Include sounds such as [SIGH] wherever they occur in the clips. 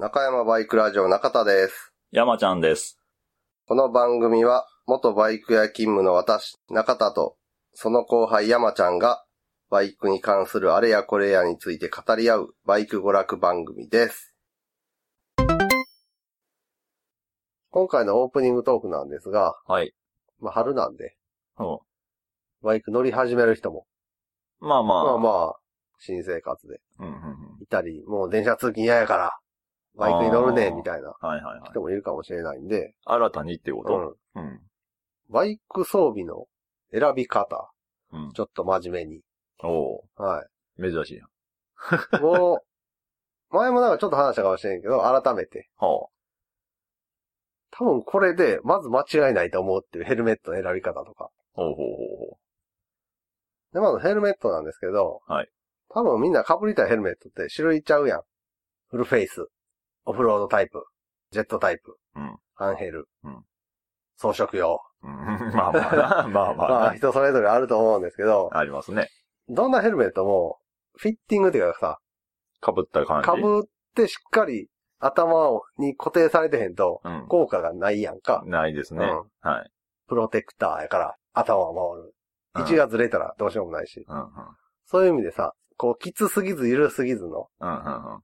中山バイクラジオ中田です。山ちゃんです。この番組は、元バイク屋勤務の私、中田と、その後輩山ちゃんが、バイクに関するあれやこれやについて語り合う、バイク娯楽番組です。今回のオープニングトークなんですが、はい。まあ、春なんで、うバイク乗り始める人も、ん。まあまあ。まあまあ、新生活でうんうんうん。いたり、もう電車通勤嫌やから、バイクに乗るね、みたいなはいはいはい。人もいるかもしれないんで、新たにってこうん。とうん。バイク装備の選び方、うん。ちょっと真面目に。おはお珍しいやん。い。もう、[LAUGHS] 前もなんかちょっと話したかもしれんけど、改めて。は多分これで、まず間違いないと思うっていうヘルメットの選び方とか。あ。ほうほうほで、まずヘルメットなんですけど、はい。多分みんな被りたいヘルメットって種類ちゃうやん。フルフェイス、オフロードタイプ、ジェットタイプ、うんハンヘル、うん装飾用。うん [LAUGHS] [LAUGHS] まあまあな。まあままああ人それぞれあると思うんですけど、な。ありますね。どんなヘルメットも、フィッティングっていうかさ、被った感じ？被ってしっかり頭に固定されてへんとうん。効果がないやんか。ないですね。うんはい。プロテクターやから頭を守る。位置がずれたらどうしようもないし。うんうん。そういう意味でさ、こう、きつすぎず緩すぎずのうんうんうん。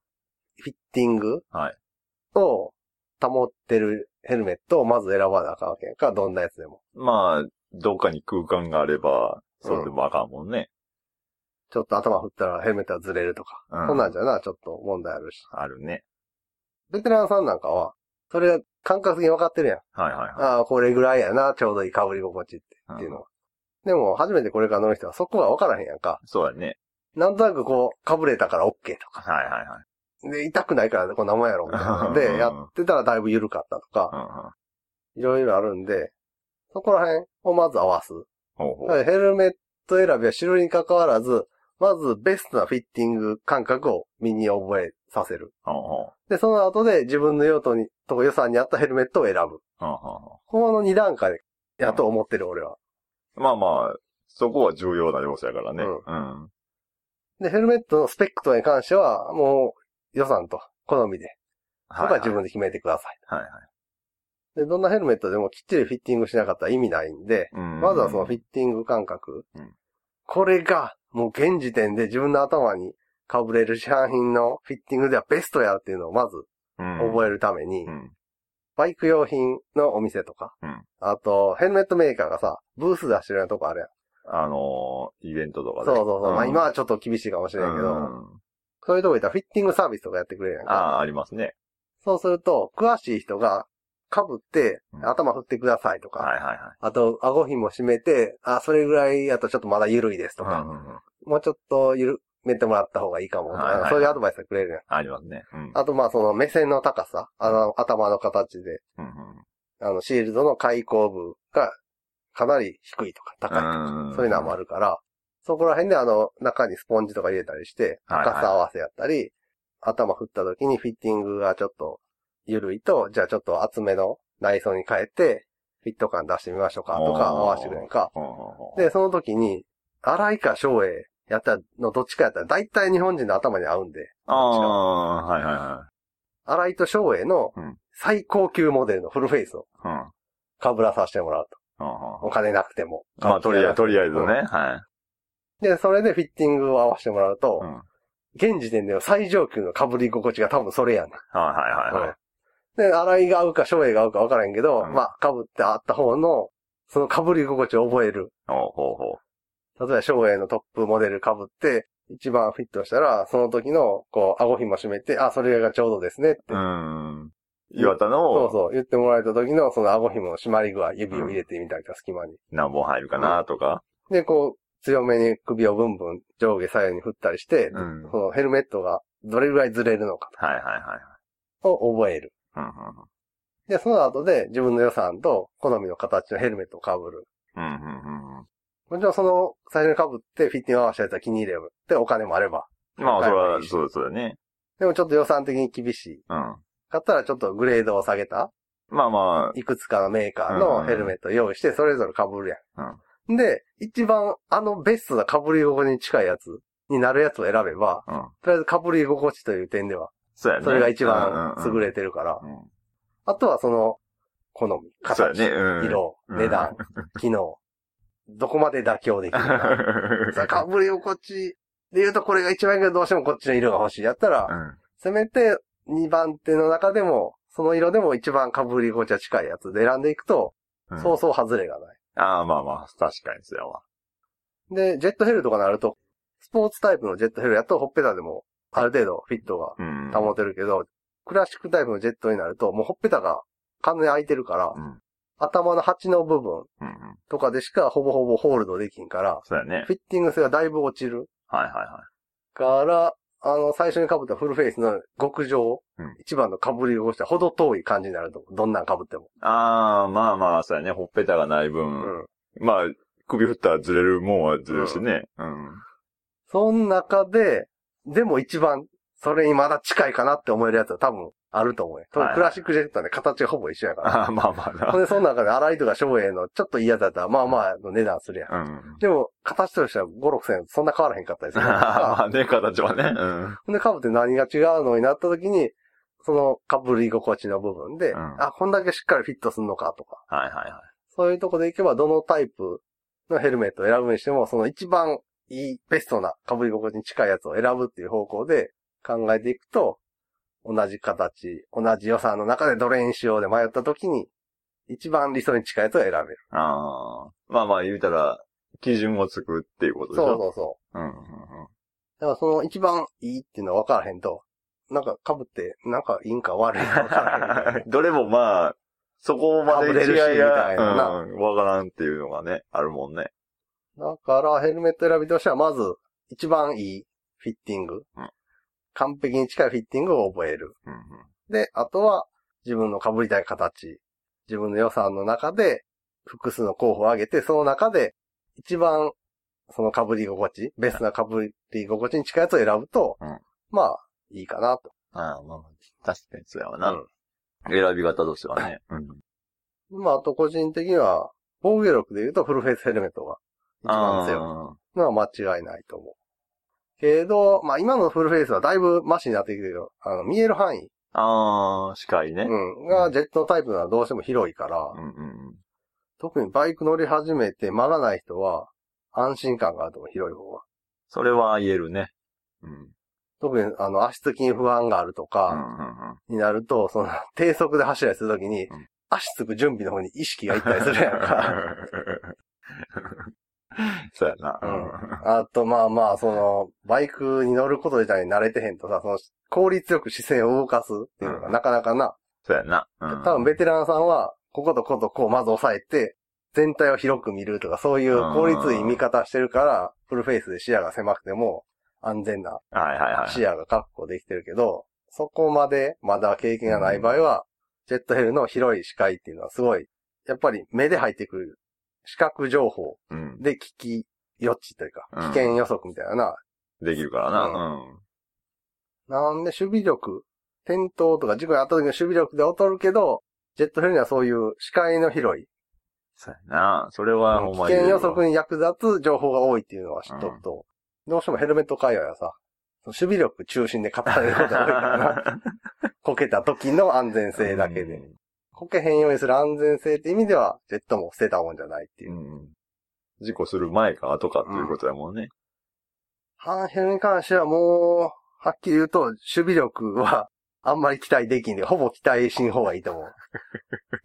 フィッティングはい。を保ってるヘルメットをまず選ばなあかんわけやんか。どんなやつでも。まあ、どっかに空間があれば、それでもあかんもんね。ちょっと頭振ったらヘルメットがずれるとか。うんそんなんじゃな、ちょっと問題あるし。あるね。ベテランさんなんかは、それが感覚的に分かってるやん。はいはいはい。ああ、これぐらいやな、ちょうどいい被り心地ってっていうのは。でも、初めてこれから乗る人はそこは分からへんやんか。そうやね。なんとなくこう、被れたから OK とか。はいはいはい。で、痛くないからこんなもんやろ、みたいなで、やってたらだいぶ緩かったとうんか、うん。いろいろあるんで、そこら辺をまず合わす。ヘルメット選びは種類に関わらず、まずベストなフィッティング感覚を身に覚えさせる。で、その後で自分の用途に、とか予算に合ったヘルメットを選ぶ。この2段階やと思ってる俺は。う。まあまあ、そこは重要な要素やからね。ううん。で、ヘルメットのスペックとかに関しては、もう予算と好みで、そこは自分で決めてください。はいはい。で、どんなヘルメットでもきっちりフィッティングしなかったら意味ないんで、うんまずはそのフィッティング感覚。うんこれが、もう現時点で自分の頭に被れる市販品のフィッティングではベストやっていうのをまず覚ええるために、うん。バイク用品のお店とか、うんあと、ヘルメットメーカーがさ、ブース出してるようなとこあるやん。あのー、イベントとかで。そうそうそう。まあん今はちょっと厳しいかもしれんけど、うんそういうとこ行ったらフィッティングサービスとかやってくれるやんか。ああ、ありますね。そうすると、詳しい人が被ってうん頭振ってくださいとか、はいはいはい。あと、顎紐締めて、あ、それぐらいやとちょっとまだ緩いですとか、うんうんうんもうちょっと緩めてもらった方がいいかもとか、はいはいはいそういうアドバイスがくれるやん。ありますね。うん。あと、まあ、その目線の高さ、あの、頭の形で、うんうんあの、シールドの開口部がかなり低いとか高いとか、うんそういうのもあるから、そこら辺であの、中にスポンジとか入れたりして、はいはい高さ合わせやったり、頭振った時にフィッティングがちょっと緩いと、じゃあちょっと厚めの内装に変えて、フィット感出してみましょうかとか合わせてくれんか。で、その時に、荒井か翔英やったのどっちかやったら、大体日本人の頭に合うんで、ああ、はいはいは荒井と翔英のうん最高級モデルのフルフェイスを。被らさせてもらうと。お金なくても。うまあ、とりあえず、とりあえずうんね。はで、それでフィッティングを合わせてもらうと、い。うん。現時点での最上級の被り心地が多分それやねん。はいはいはいはい。で、洗いが合うか、翔英が合うか分からんけど、うんまあ、被ってあった方の、その被り心地を覚える。ほうほうほ例えば、翔英のトップモデル被って、一番フィットしたら、その時の、こう、顎紐締めて、あ、それがちょうどですねって。う。うん。岩田そうのそう、言ってもらえた時の、その顎紐の締まり具合、指を入れてみたりとか、隙間に。何本入るかなとか。で、こう、強めに首をブンブン上下左右に振ったりして、うん。そのヘルメットがどれぐらいずれるのかはいはいはい。を覚える。うんうんで、その後で自分の予算と好みの形のヘルメットを被る。うん。うんうんうんもちろんその最初に被ってフィッティング合わせたやつは気に入れば。で、お金もあれば。うん。まあ、それは、はいそうそうだね。でもちょっと予算的に厳しい。うん。かったらちょっとグレードを下げた、まあまいくつかのメーカーのヘルメットを用意して、それぞれ被るやん。で、一番あのベストな被り心地に近いやつになるやつを選べば、あ、うん。とりあえず被り心地という点では、そうやね。それが一番優れてるから。うんうんうん。あとはその、好み、形、ね。うん。色、うん値段、[LAUGHS] 機能、どこまで妥協できるか。さあかぶり心地で言うとこれが一番いいけどどうしてもこっちの色が欲しいやったら、うん。せめて2番手の中でも、その色でも一番かぶり心地が近いやつで選んでいくと、うんそうそう外れがない。ああ、まあまあ、確かにそうやわ。で、ジェットヘルとかなると、スポーツタイプのジェットヘルやとほっぺたでもある程度フィットがうん。保てるけど、クラシックタイプのジェットになると、もうほっぺたが完全に開いてるから、うん。頭の鉢の部分うんうん。とかでしかほぼほぼホールドできんから、そうやね。フィッティング性がだいぶ落ちるはいはいはから、あの、最初に被ったフルフェイスの極上、うん一番の被り心地はほど遠い感じになると思う。どんなん被っても。い。ああ、まあまあ、そうやね。ほっぺたがないうん。分。まあ、首振ったらずれるもんはずれるしね。うん。その中で、でも一番、それにまだ近いかなって思えるやつは多分あると思うよ。はいはいクラシックジェットはね、形がほぼ一緒やから。ああ、まあまあな。ほんで、その中で荒井とか翔英のちょっといいやつだったら、まあまあの値段するやん。うん。でも、形としては5、6千円そんな変わらへんかったりする。[LAUGHS] まあね、形はね。うん。ほんで、被って何が違うのになった時に、その被り心地の部分で、うんあ、こんだけしっかりフィットすんのかとか、はいはいはい。そういうとこでいけば、どのタイプのヘルメットを選ぶにしても、その一番いい、ベストな被り心地に近いやつを選ぶっていう方向で考えていくと、同じ形、同じ予算の中でどれにしようで迷った時に、一番理想に近いやつを選べる。ああ。まあまあ言うたら、基準をつくっていうことでしょ？そうそうそう。うんうんうん。だからその一番いいっていうのは分からへんと、なんか被って、なんかいいんか悪いんか分からへん。[LAUGHS] どれもまあ、そこまで違い被れるしみたが、いななうん、わからんっていうのがね、あるもんね。だから、ヘルメット選びとしては、まず、一番いいフィッティング。うん完璧に近いフィッティングを覚える。うんうん。で、あとは、自分の被りたい形。自分の予算の中で、複数の候補を挙げて、その中で、一番、その被り心地、ベストな被り心地に近いやつを選ぶと、うんまあ、いいかなと。ああ、まあまあ、確かにそうやわな。うん選び方としてはね。うん。まあ、あと個人的には、防御力で言うとフルフェイスヘルメットが一番強いあのは間違いないと思う。けど、まあ今のフルフェイスはだいぶマシになってきてるけど、あの、見える範囲、ああ、視界ね。うん、がジェットタイプならどうしても広いから、うんうんうん。特にバイク乗り始めて間がない人は、安心感があると思う、広い方が。それは言えるね。うん。特に、あの、足つきに不安があるとうんか、うんになると、その、低速で走らりするときに、うん足つく準備の方に意識がいったりするやんか。[LAUGHS] [LAUGHS] そうやな。うん。あと、まあまあ、その、バイクに乗ること自体に慣れてへんとさ、その、効率よく視線を動かすっていうのがうん。なかなかな、そうやな。うん。多分ベテランさんは、こことこことこうまず押さえて、全体を広く見るとか、そういう効率いい見方してるから、フルフェイスで視野が狭くても、安全な。視野が確保できてるけど、そこまでまだ経験がない場合は、ジェットヘルの広い視界っていうのはすごい、やっぱり目で入ってくる視覚情報うん。で聞き予知というか、うん危険予測みたいなな。できるからな。うん。なんで守備力、転倒とか事故にあった時の守備力で劣るけど、ジェットヘルにはそういう視界の広い、そうやな。それはほん危まに。険予測に役立つ情報が多いっていうのは知っとくと、どうしてもヘルメット界隈はさ、守備力中心で語られることが多いからな。[LAUGHS] こけた時の安全性だけで。うんこけへんようにする安全性って意味では、ジェットも捨てたもんじゃないっていうう。ん。事故する前か後かっていうことやもんね。ハンヘルに関してはもう、はっきり言うと、守備力はあんまり期待できんで、ほぼ期待しん方がいいと思う。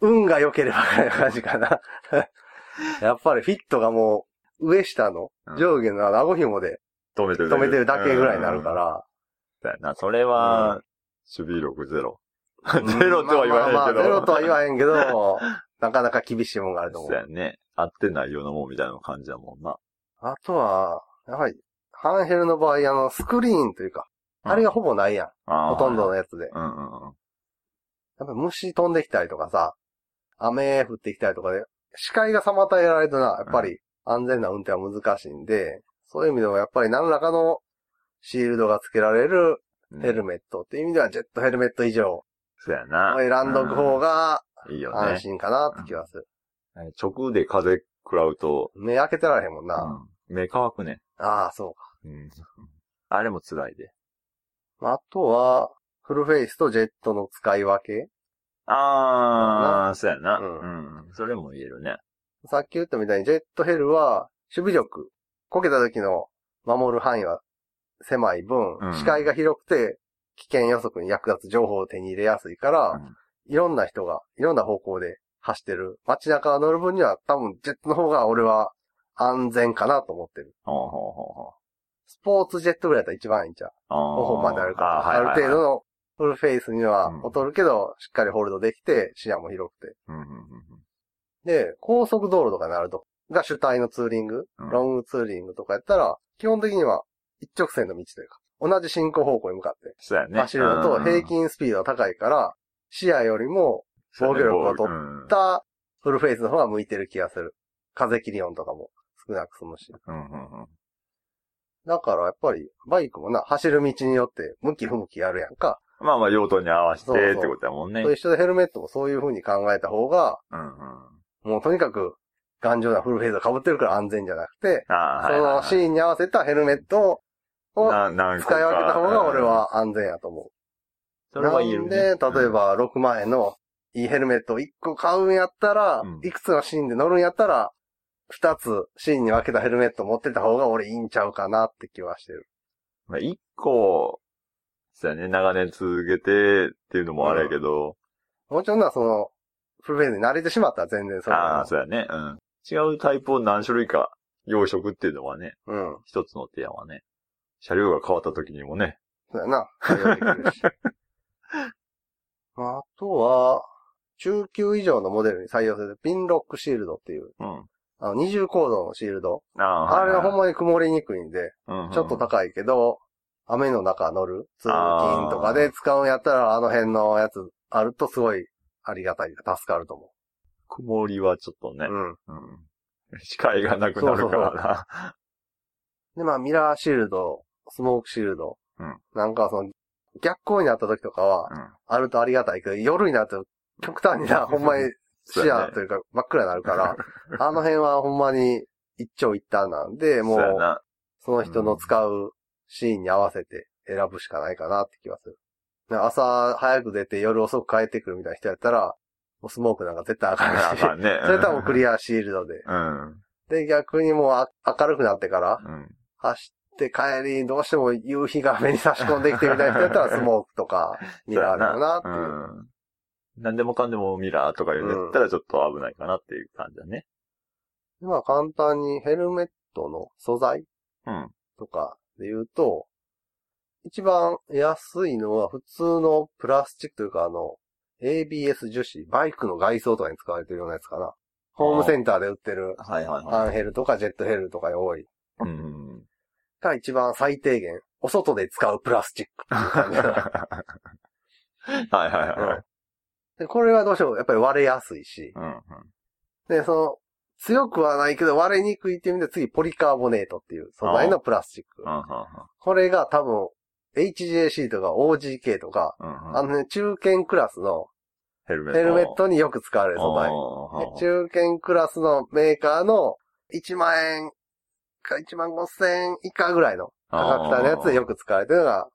[LAUGHS] 運が良ければぐらいの感じかな。[LAUGHS] やっぱりフィットがもう、上下の上下の顎紐で止めてるだけぐらいになるか。ら。そうやな。それは、守備力ゼロ。う [LAUGHS] んゼロとは言わへんけど。まあゼロとは言わへんけど、[LAUGHS] なかなか厳しいもんがあると思う。そうやね。合ってないようなもんみたいな感じだもんな。あとは、やはり、ハンヘルの場合、あの、スクリーンというか、あれがほぼないやん。ほほとんどのやつで。うんうんうん。やっぱり虫飛んできたりとかさ、雨降ってきたりとかで、視界が妨げられるとな、やっぱり安全な運転は難しいんで、そういう意味でもやっぱり何らかのシールドが付けられるうんヘルメットっていう意味ではジェットヘルメット以上そうやな。を選んどく方がうんいいよ安ね。心かなって気がする。直で風食らうと、目開けてられへんもんな。うん目乾くね。ああ、そうか。うん。あれも辛いで。あとは、フルフェイスとジェットの使い分けあー、そうやな。ううん。それも言えるね。さっき言ったみたいにジェットヘルは守備力、こけた時の守る範囲は狭い分、うん視界が広くて危険予測に役立つ情報を手に入れやすいから、うんいろんな人がいろんな方向で走ってる街中を乗る分には多分ジェットの方が俺は安全かなと思ってる。ほうほうほうほう。スポーツジェットぐらいだったら一番いいんちゃうあー5本まであるから。あ,、ーはいはいはいる程度のフルフェイスにはうん劣るけど、しっかりホールドできて視野も広くて。うんうんうんで、高速道路とかになると、が主体のツーリング、うんロングツーリングとかやったら、基本的には一直線の道というか、同じ進行方向に向かってそうやね。走るのと平均スピードが高いから、視野よりも防御力が取っったフルフェイスの方が向いてる気がする。風切り音とかも少なく済むし。うんうんうん。だからやっぱりバイクもな、走る道によって向き不向きあるやんか。まあまあ用途に合わせてってことやもんね。と一緒でヘルメットもそういう風に考えた方が、うんうん。もうとにかく頑丈なフルフェイスを被ってるから安全じゃなくて、ああ、そはいはいのシーンに合わせたヘルメットをな何個か使い分けた方が俺。は安全やと思う。それは言えるね。なんで、例えば6万円のいいヘルメットを1個買うんやったら、うんいくつのシーンで乗るんやったら、2つシーンに分けたヘルメット持ってた方が俺いいんちゃうかなって気はしてる。まあ一個、そうやね、長年続けてっていうのもあれやけど、もちろんな、その、フルフェイスに慣れてしまったら全然それああ、は。そうやね。うん。違うタイプを何種類か養殖っていうのはね、うん。一つの提案はね、車両が変わった時にもね、そうやな。対応できるし。あとは、中級以上のモデルに採用されるピンロックシールドっていう、うん。あの、二重コードのシールド。ああ、あれはほんま、まに曇りにくいんで、うんちょっと高いけど、雨の中乗る、通勤とかで使うんやったら、あの辺のやつあるとすごいありがたい、助かると思曇りはちょっとねう。、うん。うん。視界がなくなるからな。で、まあ、ミラーシールド、スモークシールド。うんなんかその、逆光になった時とかは、うん。あるとありがたいけど、夜になると極端にな、[LAUGHS] ほんまに視野というか真っ暗になるから、[LAUGHS] あの辺はほんまに一長一短なんで、もう、その人の使うシーンに合わせて選ぶしかないかなって気がする。ね朝早く出て夜遅く帰ってくるみたいな人やったら、もうスモークなんか絶対あかんし。[LAUGHS] それとはもうクリアシールドで。うん。で、逆にもうあ明るくなってからうん。走って帰りにどうしても夕日が目に差し込んできてみたいな人やったらスモークとかミラーだよなっていう。うん。何でもかんでもミラーとか言うんだったらちょっと危ないかなっていう感じだね。でまあ簡単にヘルメットの素材うん。とかで言うと、一番安いのは普通のプラスチックというかあの、ABS 樹脂、バイクの外装とかに使われてるようなやつかな。ホームセンターで売ってるはいはいアンヘルとかジェットヘルとかに多い。うん。が一番最低限、お外で使うプラスチックってい [LAUGHS] はいはいはい。で、これはどうしてもやっぱり割れやすいし、うんうん。で、その、強くはないけど割れにくいっていう意味で次ポリカーボネートっていう素材のプラスチック。うんこれが多分 HJC とか OGK とか、うんうん。あのね、中堅クラスのヘルメット。によく使われる素材。中堅クラスのメーカーの1万円か1万5千円以下ぐらいの価格帯のやつでよく使われてるのが、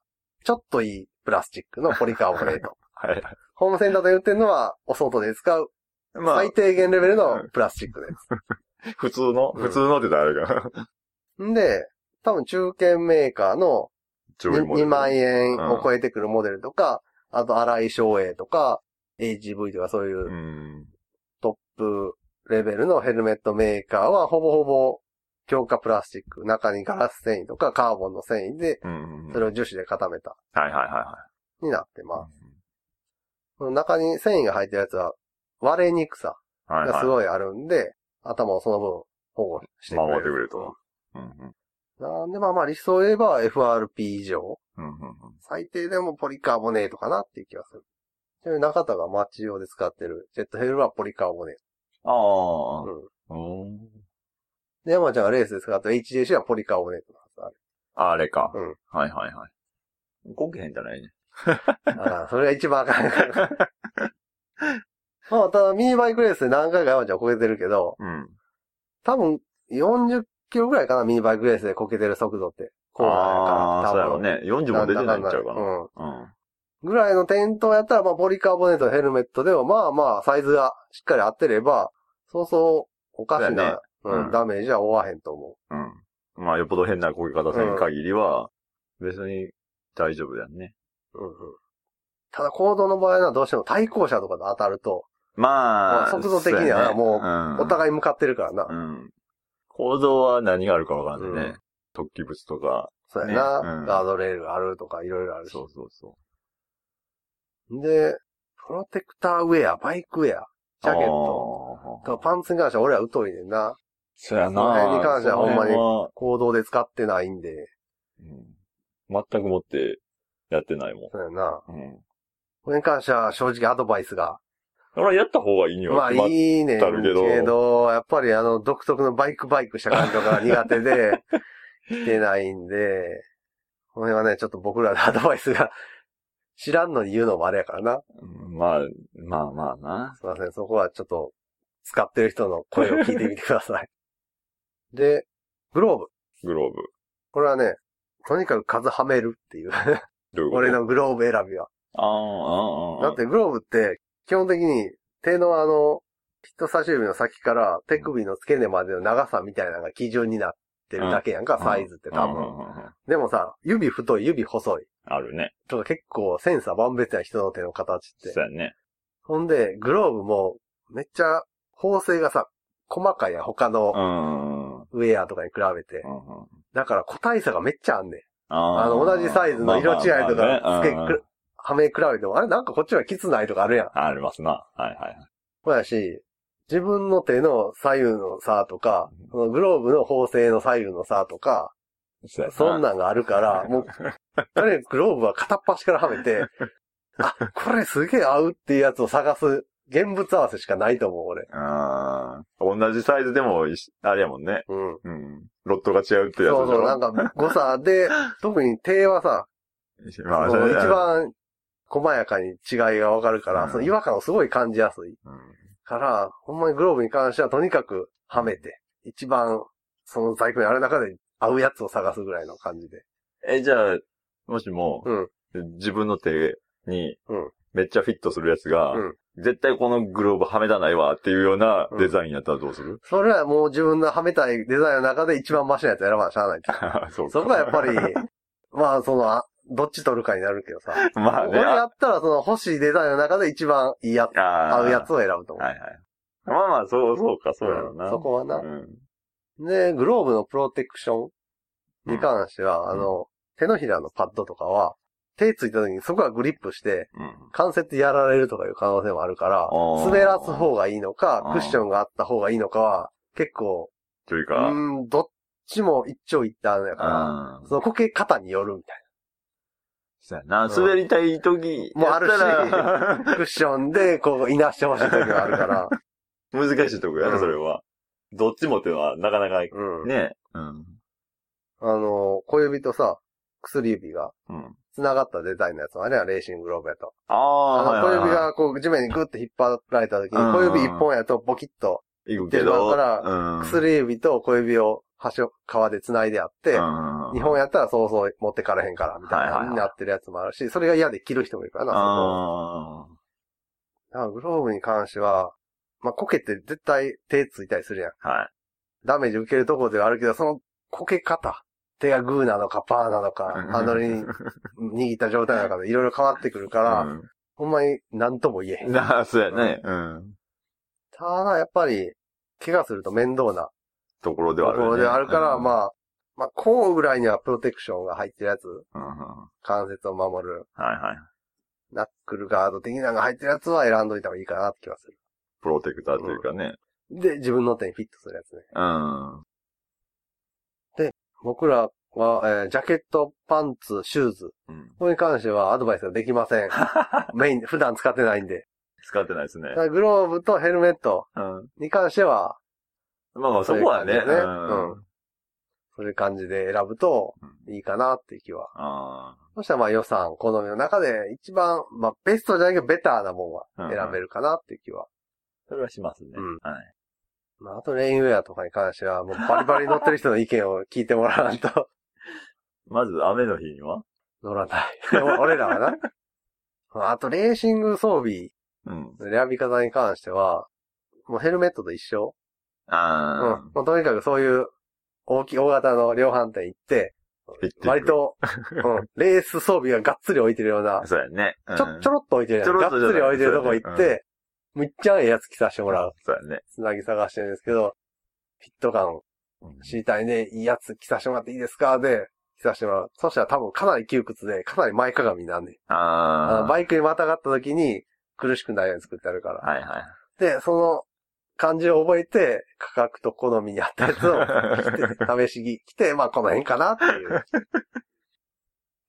ちょっといいプラスチックのポリカーボネート。は [LAUGHS] いはい。ホームセンターで売ってるのは、お外で使うまあ最、低限レベルのプラスチックです。[LAUGHS] 普通の、うん普通のって言ったらあれかな。んで、多分中堅メーカーの上位モデル2万円を超えてくるモデルとか、あと荒井翔英とか、AGV とかそういううん。トップレベルのヘルメットメーカーはほぼほぼ強化プラスチック、中にガラス繊維とかカーボンの繊維で、うん。それを樹脂で固めた、はいはいはいはになってい。ます。この中に繊維が入ってるやつは割れにくさはいはい。がすごいあるんで、頭をその分保護してくれる。守ってくれると。うんうん。なんでまあまあ理想を言えば FRP 以上、うんうんうん。最低でもポリカーボネートかなっていう気がする。ちなみに中田が街用で使ってるジェットヘルはポリカーボネーああ。ト。うん。うん。で、山ちゃんがレースで使った HJC はポリカーボネートなんですああれか。うん。はいはいはい。こけへんじゃないね。だから、それが一番あかんから。[LAUGHS] まあ、ただミニバイクレースで何回か山ちゃんこけてるけど、うん。多分40キロぐらいかな、ミニバイクレースでこけてる速度って。こうなんやから、ああ、多分。そうやろね。40も出てないんちゃうかな。うん。うん。ぐらいの転倒やったら、まあ、ポリカーボネートヘルメットでも、まあまあ、サイズがしっかり合ってれば、そうそう、おかしな、うんうんダメージは負わへんと思うん。まあ、よっぽど変な焦げ方せん限りは、別に大丈夫だよね。う。うんうん。ただ、行動の場合はどうしても対向車とかで当たると、まあ、まあ速度的にはもうんお互い向かってるからな。うん。構造は何があるかわかんないね。うん突起物とか。そうやな、ねうんガードレールがあるとかいろいろあるし。そうそうそで、プロテクターウェア、バイクウェア、う。ジャケット。パンツに関しては俺は疎いねんな。そうやなその辺に関してはほんまに行動で使ってないんで。うん全くもってやってないもん。そうやな。うん。これに関しては正直アドバイスが。俺はやった方がいいにまあは決まっいいねけどけど、やっぱりあの独特のバイクバイクした感じとかが苦手で、[LAUGHS] してないんで、これはね、ちょっと僕らのアドバイスが知らんのに言うのもあれやからな。うんまあ、まあまあな。すいません、そこはちょっと使ってる人の声を聞いてみてください。で、グローブ。グローブ。これはね、とにかく数はめるっていう。どういうこと？俺。のグローブ選びは。ああ、ああ、ああ。だってグローブって、基本的に手のあの、人差し指の先から手首の付け根までの長さみたいなのが基準になってるだけやんか、うんサイズって多分。うんうんうんうんでもさ、指太い、指細い。あるね。とか結構センサー万別や人の手の形って。そうやね。ほんで、グローブもめっちゃ縫製がさ、細かいやん、他のうん。うんウェアとかに比べて。うんだから個体差がめっちゃあんねん。ああの、同じサイズの色違いとか、付け、はめ比べても、あれなんかこっちはきつないとかあるやん。ありますな。はいはい。そうやし、自分の手の左右の差とか、そのグローブの縫製の左右の差とか、そんなんがあるから、[LAUGHS] もう、とにかくグローブは片っ端からはめて、[LAUGHS] あ、これすげえ合うっていうやつを探す、現物合わせしかないと思う、俺。あー同じサイズでもあれやもんね。うん。うん。ロットが違うってやつそうそう、なんか誤差で、[LAUGHS] 特に手はさ、まあ、一番細やかに違いがわかるから、うんその違和感をすごい感じやすい。うんから、ほんまにグローブに関してはとにかくはめて、一番その在庫にある中で合うやつを探すぐらいの感じで。え、じゃあ、もしも、うん。自分の手にうん、めっちゃフィットするやつが、うん絶対このグローブはめたないわっていうようなデザインやったらどうする、それはもう自分のはめたいデザインの中で一番マシなやつ選ばなしゃあない。[LAUGHS] そそこはやっぱり、[LAUGHS] まあその、あどっち取るかになるけどさ。まあね。俺やったらその欲しいデザインの中で一番いいやつ、合うやつを選ぶと思う。はいはい。まあまあ、そう、そうか、そうやろな。うんそこはなうん。で、グローブのプロテクションに関しては、んあの、手のひらのパッドとかは、手ついた時にそこがグリップして、うん。関節やられるとかいう可能性もあるから滑らす方がいいのかクッションがあった方がいいのかは、結構、うというか、ーん、どっちも一長一短やから、うん。そのこけ方によるみたいそうやな。うん滑りたい時もうあるし。[LAUGHS] クッションで、こう、いなしてほしい時があるから、[LAUGHS] 難しいとこやな、うんそれは。どっちもっていうのは、なかなか、うん。ね。うん。あの、小指とさ、薬指がうん。繋がったデザインのやつもあれはレーシンググローブやと。あああ、の小指が、がこう地面にグッて引っ張られた時に、うん小指一本やとボキッと、行くけど。出るからうん。薬指と小指を端を皮で繋いであって、うん日本やったらそうそう持ってかれへんから、みたいなになってるやつもあるし、それが嫌で切る人もいるからな、そこグローブに関しては、まあ、こけて絶対手ついたりするやん。あ。はい。ダメージ受けるとこではあるけど、そのこけ方。手がグーなのかパーなのか、ハンドルに握った状態なのかでいろいろ変わってくるから、うんほんまに何とも言えへん。なあ、そうやね。うん。ただ、やっぱり、怪我すると面倒なところでとこはあるよね。ろであるから、あ。まあ、まあ、こうぐらいにはプロテクションが入ってるやつ、うんうん関節を守る、はいはい。ナックルガード的なのが入ってるやつは選んどいた方がいいかなって気がする。プロテクターというかね。で、自分の手にフィットするやつね。うん。僕らは、えージャケット、パンツ、シューズ。うん。これに関してはアドバイスができません。[LAUGHS] メイン、普段使ってないんで。使ってないですねグローブとヘルメットうん。に関しては、まあまあ、そこはね。そうねうん。うんそういう感じで選ぶといいかなっていう気は。あそしたらまあ予算、好みの中で一番、まあベストじゃないけどベターなもんは選べるかなっていう気は。あ。それはしますね。うんはい。まああとレインウェアとかに関してはもうバリバリ乗ってる人の意見を聞いてもらわんと [LAUGHS] まず、雨の日には？乗らない。俺らはな。あと、レーシング装備うん。の選び方に関しては、もうヘルメットと一緒うん。あもうとにかくそういう大きい大型の量販店行って、あ。割。と、うん、[LAUGHS] レース装備ががっつり置いてるような、そうやね。ちょ、ちょろっと置いてるやん。ちょろがっっとじゃないつり置いてるとこ行って、むっちゃええやつ着させてもらう。そうやね。つなぎ探してるんですけど、フィット感知りたいね、いいやつ着させてもらっていいですか？で、着させてもらう。そしたら多分かなり窮屈で、かなり前かがみになんねん。ああバイクにまたがった時に苦しくないように作ってあるから。はいはい。で、その感じを覚えて、価格と好みに合ったやつを着て、[LAUGHS] 試し着着て、まあこの辺かなっていう。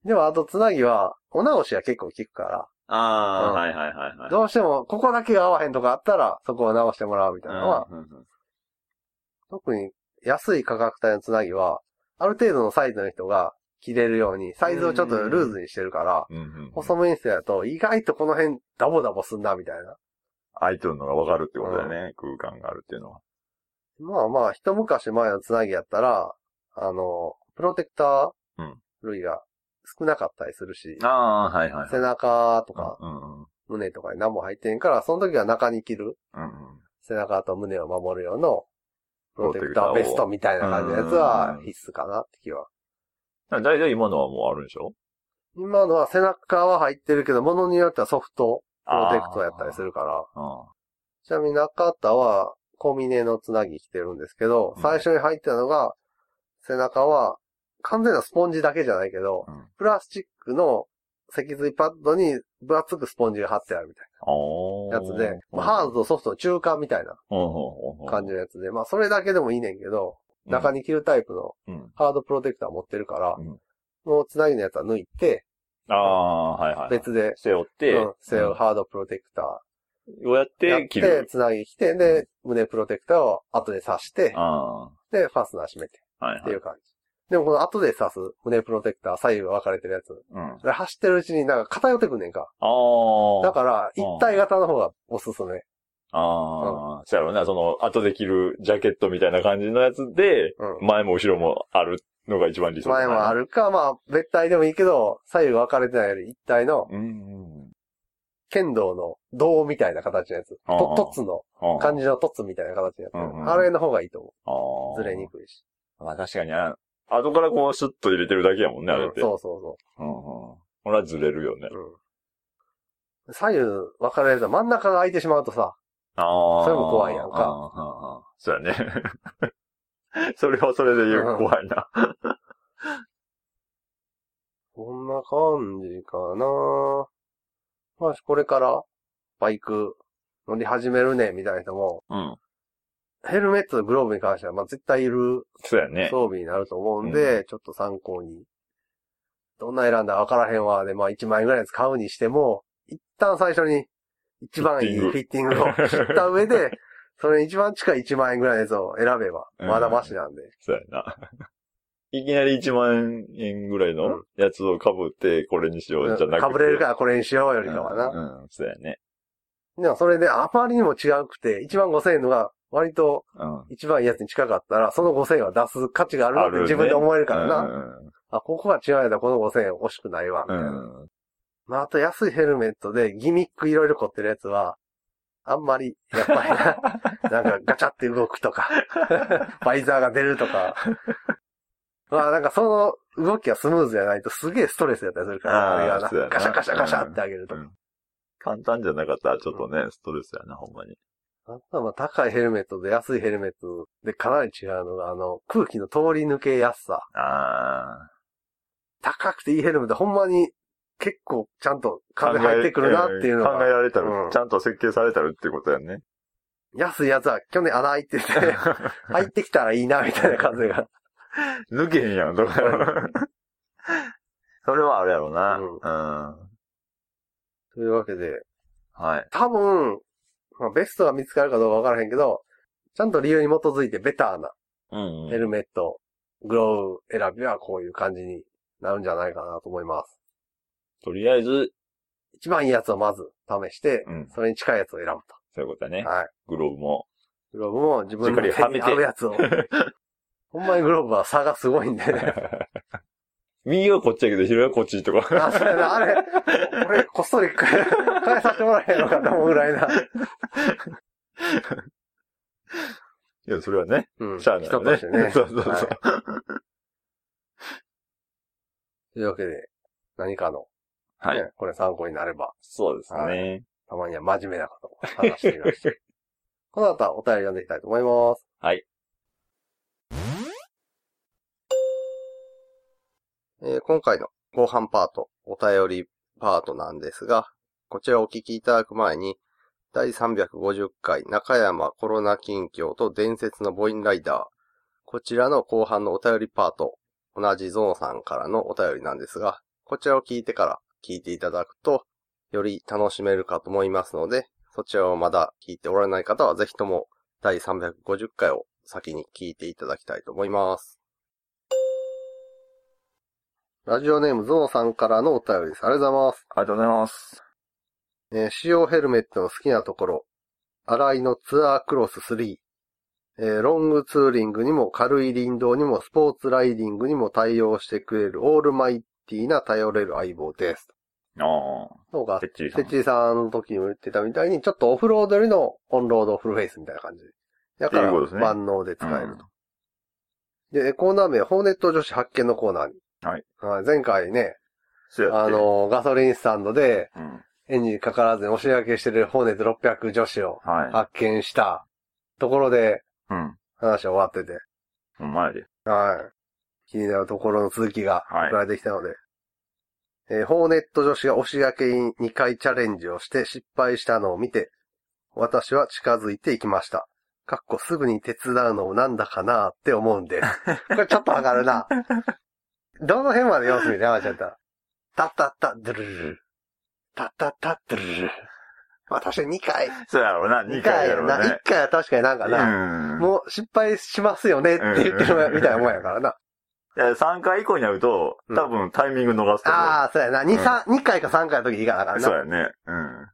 でもあとつなぎは、お直しは結構効くから、ああ、うんはいはいはいはい。どうしてもここだけが合わへんとかあったら、そこを直してもらうみたいなのは、うんうんうん特に安い価格帯のつなぎは、ある程度のサイズの人が着れるように、サイズをちょっとルーズにしてるから、うんうん。細身にしてだと意外とこの辺ダボダボすんな、みたいな。空いてるのがわかるってことだよね。空間があるっていうのは。まあまあ、一昔前のつなぎやったら、あの、プロテクターうん類が少なかったりするし、ああ、はいはいはい。背中とかうんうんうん。胸とかに何も入ってんから、その時は中に着るうんうん。背中と胸を守る用のプロテクタープロテクターをベストみたいな感じのやつは必須かなって気は。だいたい今のはもうあるんでしょ？今のは背中は入ってるけど、物によってはソフトプロテクトやったりするから。あちなみに中田はコミネのつなぎ着てるんですけど、うん最初に入ってたのが、背中は完全なスポンジだけじゃないけど、あ。うん。プラスチックの脊髄パッドに分厚くスポンジが貼ってあるみたいおなやつで、まあハードとソフトの中間みたいな感じ。じのやつで、まあそれだけでもいいねんけど、中に着るタイプのうん。ハードプロテクター持ってるから、うんもうつなぎのやつは抜いて、ああ、はいはい。別で、背負って、うん、セオハードプロテクタをやっーやってて、着る。つなぎ着て、で、胸プロテクターを後で刺して、あで、ファスナー閉めてあ、はいはい。っていう感じ。でもこの後で刺す胸プロテクター、左右が分かれてるやつ。うん。で走ってるうちになんか偏ってくんねんか。ああ。だから、一体型の方がおすすめ。ああ、そうやろうな、その、後で着るジャケットみたいな感じのやつで、うん。前も後ろもあるのが一番理想前もある。るか、まあ、別体でもいいけど、左右分かれてないより一体のうんうん剣道の銅みたいな形のやつ。あーと、凸の、うん。漢字の凸みたいな形のやつ。うんうんあれの方がいいと思ああ。う。ずれにくいし。まあ確かにな。後からこうシュッと入れてるだけやもんね、あれって。うんそうそうそうんうん。これはずれるよね。う。うん。左右分かれると真ん中が空いてしまうとさ、ああ。それも怖いやんかああああそうやね。[LAUGHS] それはそれで言う怖いな。[LAUGHS] こんな感じかなまあ、これから、バイク乗り始めるね、みたいな人も、うん。ヘルメットとグローブに関しては、まあ、絶対いるそうやね。装備になると思うんで、ちょっと参考に。どんな選んだか分からへんわ。で、まあ、1万円ぐらいのやつ買うにしても、一旦最初に、一番いいフフィッティングを知った上で、[LAUGHS] それに一番近い1万円ぐらいのやつを選べば、まだマシなんで。そうやな。いきなり1万円ぐらいのやつを被って、これにしようじゃなくて。かぶれるからこれにしようよりかはな。うん、うん、そうやね。でもそれであまりにも違うくて、1万5千円のが割とうん。一番いいやつに近かったら、その5千円は出す価値があるなって自分で思えるからな。うんあ、ここが違うやったらこの5千円欲しくないわ、みたいな。うん。まあ、あと安いヘルメットでギミックいろいろ凝ってるやつは、あんまり、やっぱりな、[LAUGHS] なんかガチャって動くとか、[LAUGHS] バイザーが出るとか。まあなんかその動きがスムーズじゃないとすげえストレスやったりするから、ガシャガシャガシャってあげるとか。うん簡単じゃなかったらちょっとね、ストレスやな、ほんまに。あとはまあ高いヘルメットと安いヘルメットでかなり違うのが、あの、空気の通り抜けやすさ。あ高くていいヘルメット、ほんまに結構ちゃんとあ。風入ってくるなっていうの考えが、られたら、うんちゃんと設計されたらってことやね。安いやつは去年穴開いてて、[LAUGHS] 入ってきたらいいなみたいな風が。抜けへんやん、とか。それはあれやろな。うんうん。というわけで、はい。多分、まあ、ベストが見つかるかどうかわからへんけど、ちゃんと理由に基づいてベターなうんヘルメット、グローブ選びはこういう感じになるんじゃないかなと思います。とりあえず、一番いいやつをまず試して、うん。それに近いやつを選ぶそういうことだねと。。はい。グローブも。グローブも自分の手にしっかりはめて合うやつを。[LAUGHS] ほんまにグローブは差がすごいんで、[LAUGHS] [LAUGHS] 右がこっちやけど、左がこっちとか。あ、そうやな、あれ、俺、こっそり変え変えさせてもらえへんのかと思うぐらいな。いや、それはね、うん。しゃあないよね。人としてね。そうそうそう。はいというわけで、何かの、はい。ね、これ参考になれば、そうですはね。たまには真面目なことを話してみました。[LAUGHS] この後はお便り読んでいきたいと思います。はい。えー今回の後半パート、お便りパートなんですが、こちらをお聞きいただく前に、第350回中山コロナ近況と伝説のボインライダー、こちらの後半のお便りパート、同じゾノさんからのお便りなんですが、こちらを聞いてから聞いていただくと、より楽しめるかと思いますので、そちらをまだ聞いておられない方はぜひとも第350回を先に聞いていただきたいと思います。ラジオネームゾノさんからのお便りです。ありがとうございます。ありがとうございます。えー使用ヘルメットの好きなところ、荒井のツアークロス3、えーロングツーリングにも軽い林道にもスポーツライディングにも対応してくれるオールマイティーな頼れる相棒です。ああ。そうかてっちりさん。てっちりさんの時にも言ってたみたいに、ちょっとオフロードよりのオンロードフルフェイスみたいな感じ。だからっていうことですね万能で使えるうんと。で、コーナー名、ホーネット女子発見のコーナーに。はい。はい前回ね。あ、の、ガソリンスタンドでうん。エンジンかからずに押し上げしてるホーネット600女子をはい。発見したところでうん。話は終わってて、ほんまやで。はい。気になるところの続きがはい送られてきたので、えーホーネット女子が押し掛けに2回チャレンジをして失敗したのを見て、私は近づいていきました。かっこすぐに手伝うのをなんだかなって思うんです。[LAUGHS] これちょっとわかるな。どの辺まで様子見る山ちゃったら。たったった、ドゥルルル。たったった、ドゥルルル。まあ確かに2回。そうやろうな、2 2回回やろうね1。回は確かになんかな。うん。もう失敗しますよねって言ってるみたいなもんやからな。いや、3回以降になると、うん多分タイミング逃すと思う。ああ、そうやな。2、三二回か3回の時いいかなあかんな。そうやね。うん。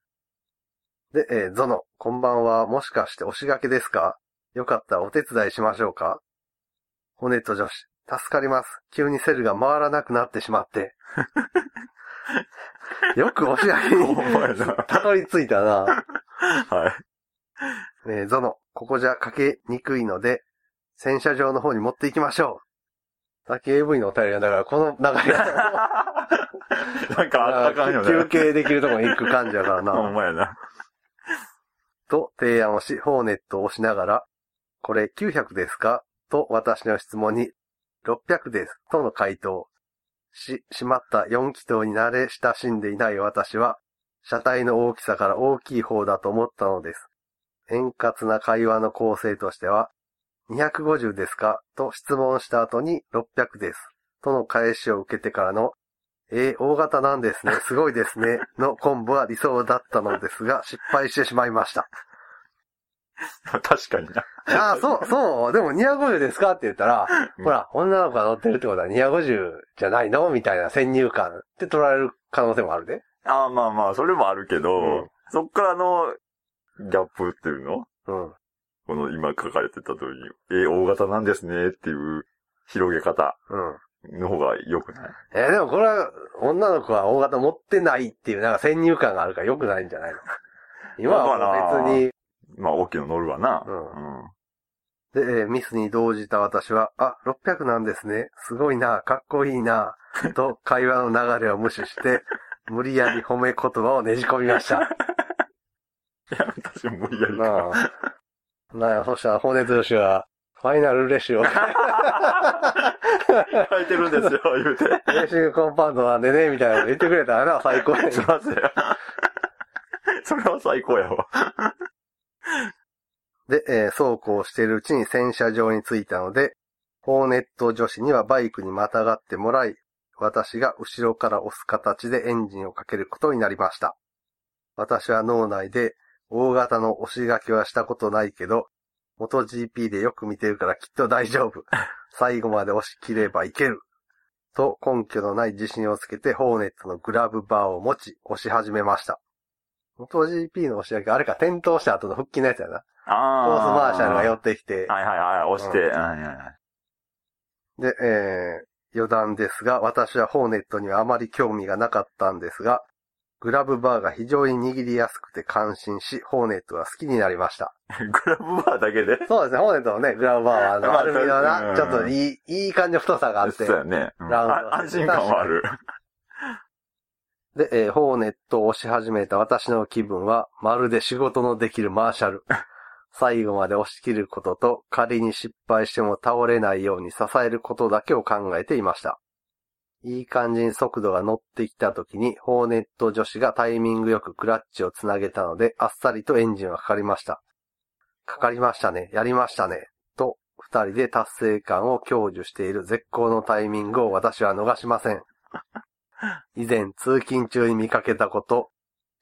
で、えーゾノ、こんばんは。もしかして押し掛けですか？よかったらお手伝いしましょうか？ホネット女子、助かります。急にセルが回らなくなってしまって。[LAUGHS] よく押し掛けほんまやにな。たどり着いたな。はい。えーゾノ、ここじゃかけにくいので、洗車場の方に持って行きましょう。さっき AV のお便りがだから、この流れ [LAUGHS] なんかああかんよね。休憩できるところに行く感じやからな。ほんまやな。と提案をし、ホーネットを押しながら、これ900ですか？と私の質問に、600です。との回答。し、しまった4気筒に慣れ親しんでいない私は、車体の大きさから大きい方だと思ったのです。円滑な会話の構成としては、250ですかと質問した後に600です。との返しを受けてからの、えー、大型なんですね。すごいですね。のコンボは理想だったのですが、失敗してしまいました。[LAUGHS] 確かにな。ああ、そう、そう。でも250ですかって言ったら、うんほら、女の子が乗ってるってことは250じゃないの？みたいな先入観って取られる可能性もあるで。ああ、まあまあ、それもあるけど、うんそっからのギャップっていうの？うん。この今書かれてた通りに、えー大型なんですねっていう広げ方うん。の方が良くない？えーでもこれは、女の子は大型持ってないっていう、なんか先入観があるから良くないんじゃないの？[LAUGHS] 今は別に、まあ、大きいの乗るわな。うんで、えーミスに動じた私は、あ、600なんですね。すごいな、かっこいいな、[LAUGHS] と会話の流れを無視して、無理やり褒め言葉をねじ込みました。[LAUGHS] いや、私も無理やりか。なあ。なんや、そしたら、ホーネット女子は、ファイナルレシオ、レ [LAUGHS] 書いてるんですよ、言うて。ーシングコンパウンドなんでね、みたいなこと言ってくれたらな、最高やすいません。それは最高やわ。で、えーそうこうしているうちに洗車場に着いたので、ホーネット女子にはバイクにまたがってもらい、私が後ろから押す形でエンジンをかけることになりました。私は脳内で、大型の押し掛けはしたことないけど、元 GP でよく見てるからきっと大丈夫。[LAUGHS] 最後まで押し切ればいける。と根拠のない自信をつけてホーネットのグラブバーを持ち押し始めました。元 GP の押し掛け、あれか転倒した後の復帰のやつやな。あコースマーシャルが寄よってきて、はいはいはい、押して。うんはいはいはいで、え余談ですが、私はホーネットにはあまり興味がなかったんですが、グラブバーが非常に握りやすくて感心し、ホーネットが好きになりました。[LAUGHS] グラブバーだけで？そうですね、ホーネットのね、グラブバーはあの、まあアルミのうな、んちょっといい、いい感じの太さがあってそう、やね。うんラウンドあ安心感はある。で、えーホーネットを押し始めた私の気分は、まるで仕事のできるマーシャル。[LAUGHS] 最後まで押し切ることと、仮に失敗しても倒れないように支えることだけを考えていました。いい感じに速度が乗ってきた時に、ホーネット女子がタイミングよくクラッチをつなげたので、あっさりとエンジンはかかりました。かかりましたね、やりましたね、と、二人で達成感を享受している絶好のタイミングを私は逃しません。以前通勤中に見かけたこと、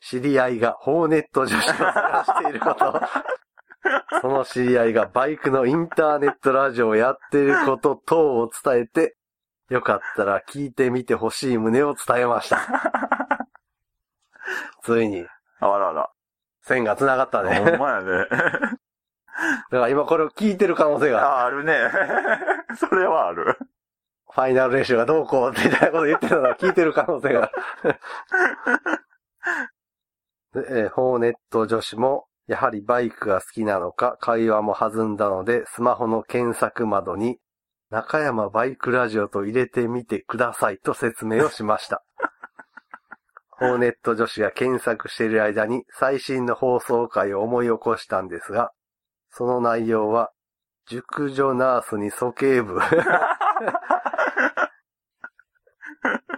知り合いがホーネット女子を探していること、[LAUGHS] その知り合いがバイクのインターネットラジオをやっていること等を伝えて、よかったら聞いてみてほしい旨を伝えました。[LAUGHS] ついに、あらら。線が繋がったほね。んまやね。[LAUGHS] だから今これを聞いてる可能性が、あ、あるね。それはある。ファイナル練習がどうこうってみたいなこと言ってたのは聞いてる可能性が。[LAUGHS] でえーホーネット女子も、やはりバイクが好きなのか、会話も弾んだので、スマホの検索窓に、中山バイクラジオと入れてみてくださいと説明をしました。[LAUGHS] ホーネット女子が検索している間に最新の放送回を思い起こしたんですが、その内容は、熟女ナースに鼠径部。[LAUGHS]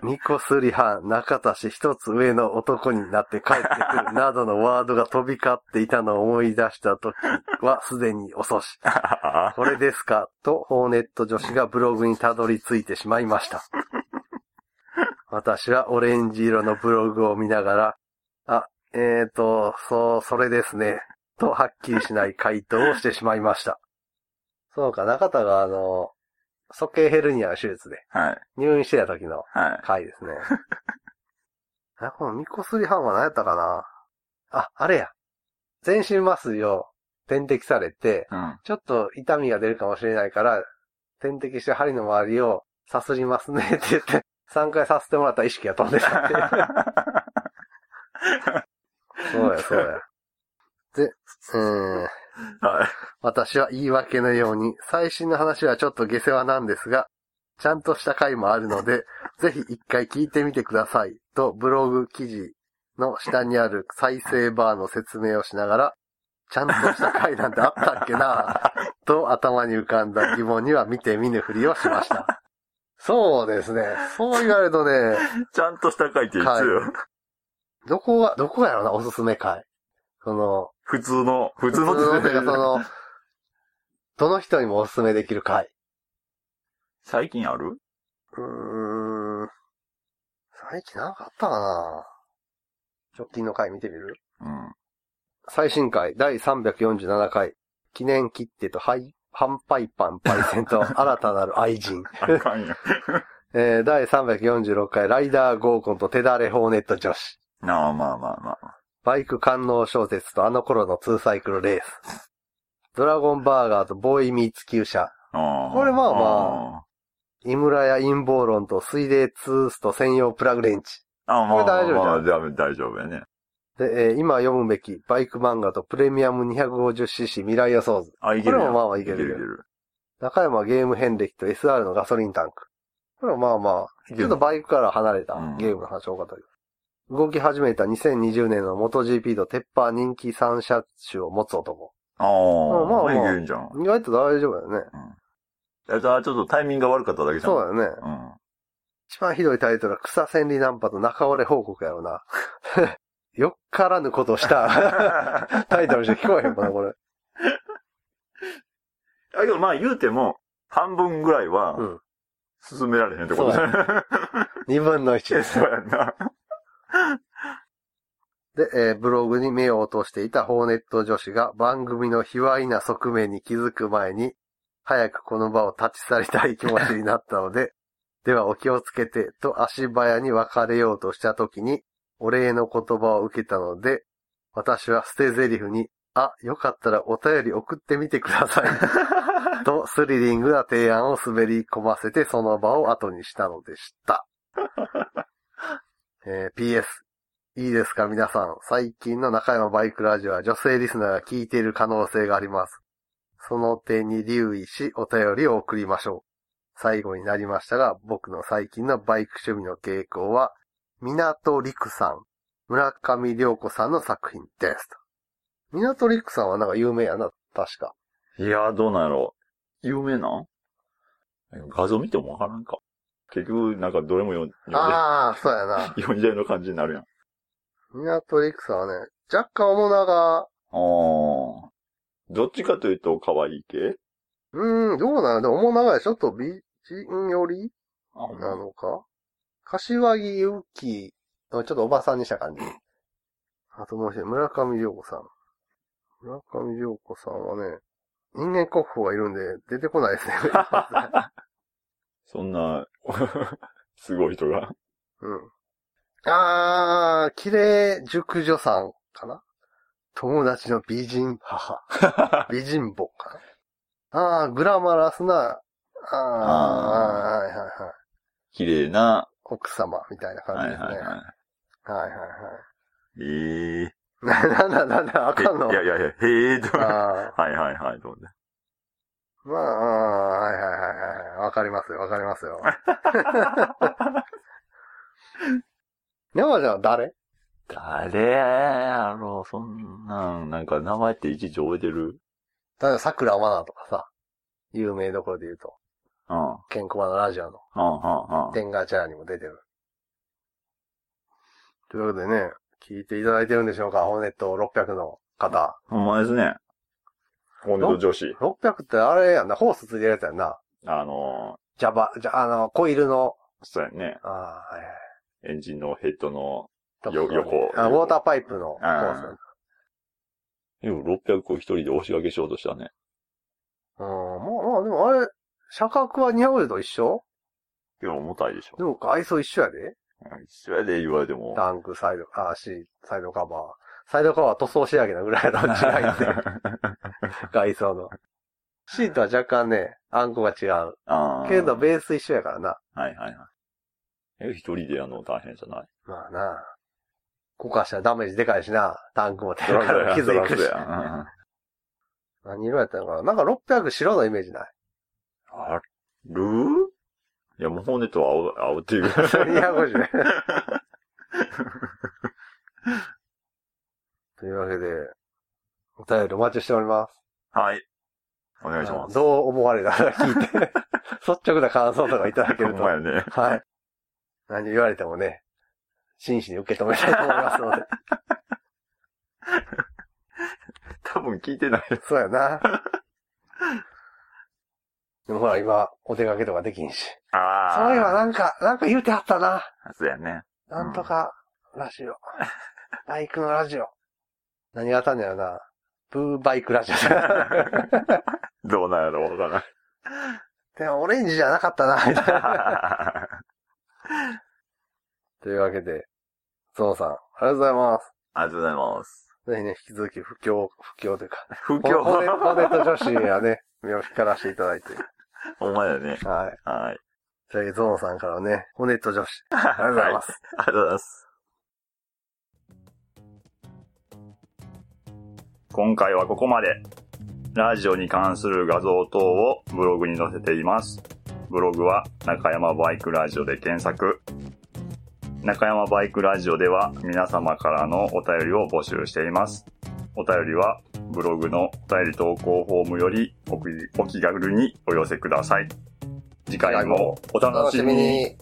ミコスリハン、中田氏一つ上の男になって帰ってくるなどのワードが飛び交っていたのを思い出した時はすでに遅し。[LAUGHS] これですかと、ホーネット女子がブログにたどり着いてしまいました。私はオレンジ色のブログを見ながら、あ、えーと、そう、それですね。と、はっきりしない回答をしてしまいました。そうか、中田があの、鼠径ヘルニアの手術ではい。入院してた時のはい。回ですね。[LAUGHS] あ、このミコスリハンは何やったかな？あ、あれや。全身麻酔を点滴されて、うん。ちょっと痛みが出るかもしれないから、点滴して針の周りをさすりますねって言って、[LAUGHS] 3回させてもらったら意識が飛んでたって。[LAUGHS] そうや、そうや。で、うーん。はい。私は言い訳のように、最新の話はちょっと下世話なんですが、ちゃんとした回もあるので、[LAUGHS] ぜひ一回聞いてみてください。と、ブログ記事の下にある再生バーの説明をしながら、ちゃんとした回なんてあったっけな？[LAUGHS] と頭に浮かんだ疑問には見て見ぬふりをしました。そうですね。そう言われるとね、[LAUGHS] ちゃんとした回っていつはいよ。どこが、どこやろな、おすすめ回。その、普通の、普通の普通のてかその、どの人にもおすすめできる回。最近ある？うーん。最近なんかあったかな直近の回見てみる？うん。最新回第347回。記念切手とハイ、ハンパイパンパイセンと [LAUGHS] 新たなる愛人。あかんよ。[LAUGHS] えー、第346回ライダー合コンと手だれホーネット女子。なあ、まあまあまあ。バイク観音小説とあの頃のツーサイクルレース。ドラゴンバーガーとボーイミーツ旧車。これまあま井村屋陰謀論と水冷ツースト専用プラグレンチ。あ。あまあこれ大丈夫じゃんまあまあ大丈夫やね。で、えー今読むべきバイク漫画とプレミアム 250cc 未来予想図。あ、いけるこれもまあまあいけるいけるいける。中山ゲーム遍歴と SR のガソリンタンク。これもまあまあ、ちょっとバイクから離れたうんゲームの話多かったけど。動き始めた2020年の MotoGP と鉄板人気3車種を持つ男。ああ、まあまあいけるんじゃん。意外と大丈夫だよね。あとはちょっとタイミングが悪かっただけじゃん。そうだよね。うん。一番ひどいタイトルは草千里ナンパと中折れ報告やろな。[LAUGHS] よっからぬことした [LAUGHS] タイトルして聞こえへんかな、これ。[LAUGHS] だけどまあ言うても、半分ぐらいはうん、進められへんってことだ。二分の一えです。そうやんな。[LAUGHS] で、えーブログに目を落としていたホーネット女子が番組の卑猥な側面に気づく前に、早くこの場を立ち去りたい気持ちになったので、[LAUGHS] ではお気をつけて、と足早に別れようとした時に、お礼の言葉を受けたので、私は捨て台詞に、あ、よかったらお便り送ってみてください。[LAUGHS] と、スリリングな提案を滑り込ませてその場を後にしたのでした。えー PS、いいですか皆さん。最近の中山バイクラジオは女性リスナーが聞いている可能性があります。その点に留意し、お便りを送りましょう。最後になりましたが、僕の最近のバイク趣味の傾向は、港陸さん、村上良子さんの作品です。港陸さんはなんか有名やな、確か。いや、どうなんやろう。有名なん？画像見てもわからんか。結局、なんかどれも読ん読んああ、そうやな。で、読んじゃいの感じになるやん。港陸さんはね、若干面長、あー。どっちかというと可愛い系？うーん、どうなのでも面長い。ちょ？っと美人より？あ、ほんまなのか？柏木由紀のちょっとおばさんにした感じ。あともう一人、村上良子さん。村上良子さんはね、人間国宝がいるんで出てこないですね。[LAUGHS] そんな、すごい人が。うん。あー、綺麗熟女さんかな？友達の美人母。[LAUGHS] 美人母かな？あー、グラマラスな、あー、あーはいはいはい。綺麗な、奥様みたいな感じですね。はいはいははいはいはい。い。え [LAUGHS] えな、な、な、な、な、あー。かんの？いやいやいや、へえと。はあいはいはい、どうぞ。あ、まあ、はいはいはいはい。わかりますよ、わかりますよ。[LAUGHS] 山ちゃんは誰？誰？やろう、そんなん、なんか名前っていちいち覚えてる？例えば、桜まなとかさ、有名どころで言うと、うん。うん、ケンコバのラジオの、うん、うん。テンガーチャーにも出てる。というわけでね、聞いていただいてるんでしょうか、ホーネット600の方。ほんまですね。ホーネット女子。600ってあれやんな、ホースついてるやつやんな。あのジャバ、じゃ、あの、コイルの、ー、そうやね。ああ、はいはい。エンジンのヘッドの、横あ、ウォーターパイプのホあース。でも600個一人で押し掛けしようとしたね。うん、まあまあ、でもあれ、車格は250と一緒？でも重たいでしょで。も外装一緒やで一緒やで言われても。タンク、サイド、あ、シーサイドカバー。サイドカバーは塗装仕上げなぐらいの違いって、[LAUGHS] 外装の。シートは若干ね、あんこが違う。けど、ベース一緒やからな。はいはいはい。え、一人でやるの大変じゃない？まあな。こかしたらダメージでかいしな。タンクも手から [LAUGHS] 傷いくし何色やったのかな？なんか600白のイメージない？ある？いや、もうホーネットは青、青っていう。[LAUGHS] 250ね。というわけで、お便りお待ちしております。はい。お願いします。どう思われたら聞いて、[LAUGHS] 率直な感想とかいただけると。ほんまやね。はい。何言われてもね、真摯に受け止めたいと思いますので。[LAUGHS] 多分聞いてない。そうやな。でもほら、今、お出かけとかできんし。ああ。そういえばなんか、なんか言うてはったな。そうやね。なんとか、ラジオ。[LAUGHS] バイクのラジオ。何があったんだよな。ブーバイクラジオ。[LAUGHS] どうなんやろわからでも、オレンジじゃなかったな、みたいな。ん。というわけで、ゾノさん、ありがとうございます。ありがとうございます。ぜひね、引き続き不況、不況というか、不況。ホネット女子にはね、目を光らせていただいて。ほんまやね。はい。はい。じゃあ、ゾノさんからね、ホネット女子。[LAUGHS] ありがとうございます。ありがとうございます。今回はここまで。ラジオに関する画像等をブログに載せています。ブログは中山バイクラジオで検索。中山バイクラジオでは皆様からのお便りを募集しています。お便りはブログのお便り投稿フォームよりお気軽にお寄せください。次回もお楽しみ。に。